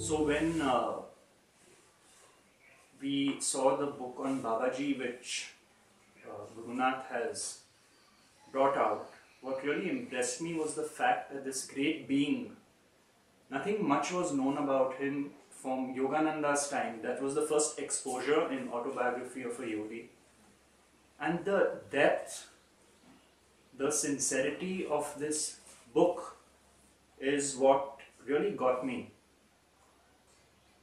So when uh, we saw the book on Babaji, which uh, Gurunath has brought out, what really impressed me was the fact that this great being, nothing much was known about him from Yogananda's time. That was the first exposure in autobiography of a yogi. And the depth, the sincerity of this book is what really got me.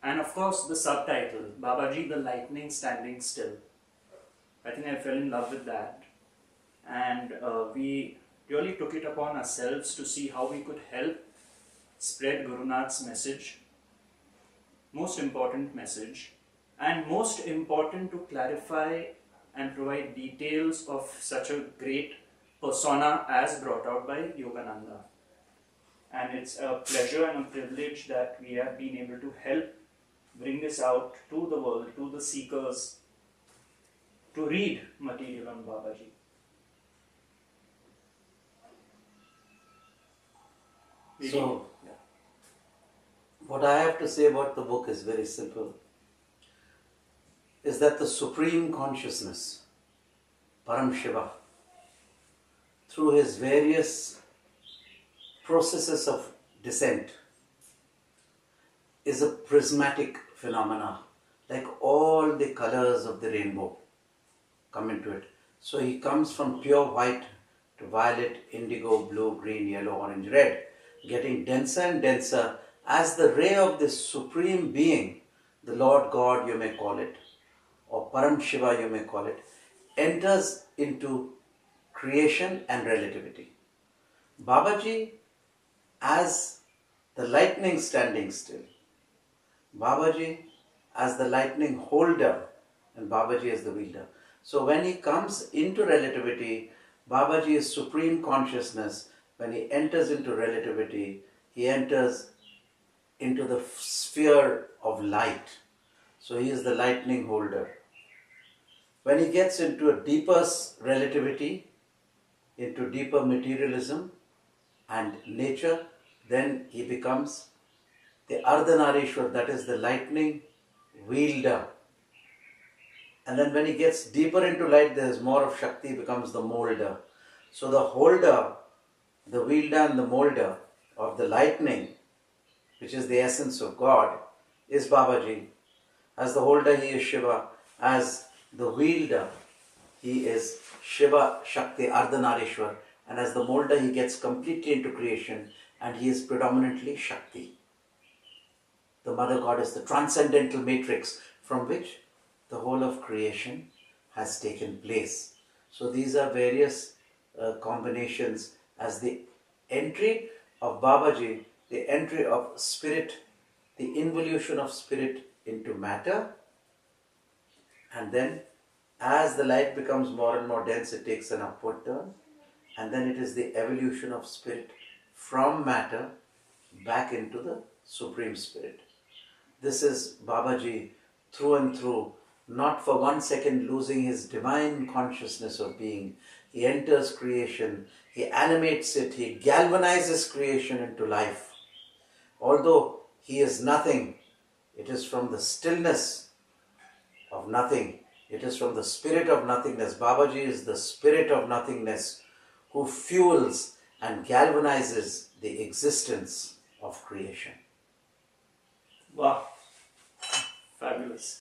And of course, the subtitle, Babaji the Lightning Standing Still. I think I fell in love with that. And uh, we really took it upon ourselves to see how we could help spread Gurunath's message, most important message, and most important to clarify and provide details of such a great persona as brought out by Yogananda. And it's a pleasure and a privilege that we have been able to help bring this out to the world, to the seekers, to read material on Babaji. So, what I have to say about the book is very simple is that the Supreme Consciousness, Param Shiva, through his various processes of descent, is a prismatic phenomena, like all the colors of the rainbow come into it. So he comes from pure white to violet, indigo, blue, green, yellow, orange, red getting denser and denser as the ray of this supreme being, the Lord God, you may call it, or Param Shiva, you may call it, enters into creation and relativity. Babaji, as the lightning standing still, Babaji as the lightning holder, and Babaji as the wielder. So when he comes into relativity, Babaji is supreme consciousness when he enters into relativity, he enters into the sphere of light. So he is the lightning holder. When he gets into a deeper relativity, into deeper materialism and nature, then he becomes the Ardhanarishwar, that is the lightning wielder. And then when he gets deeper into light, there is more of Shakti, becomes the molder. So the holder the wielder and the molder of the lightning, which is the essence of God, is Babaji. As the holder, he is Shiva. As the wielder, he is Shiva Shakti Ardhanarishwar. And as the molder, he gets completely into creation and he is predominantly Shakti. The Mother Goddess, the transcendental matrix from which the whole of creation has taken place. So these are various uh, combinations as the entry of Babaji, the entry of spirit, the involution of spirit into matter, and then as the light becomes more and more dense, it takes an upward turn, and then it is the evolution of spirit from matter back into the Supreme Spirit. This is Babaji through and through, not for one second losing his divine consciousness of being, he enters creation, he animates it, he galvanizes creation into life. Although he is nothing, it is from the stillness of nothing, it is from the spirit of nothingness. Babaji is the spirit of nothingness who fuels and galvanizes the existence of creation. Wow, fabulous.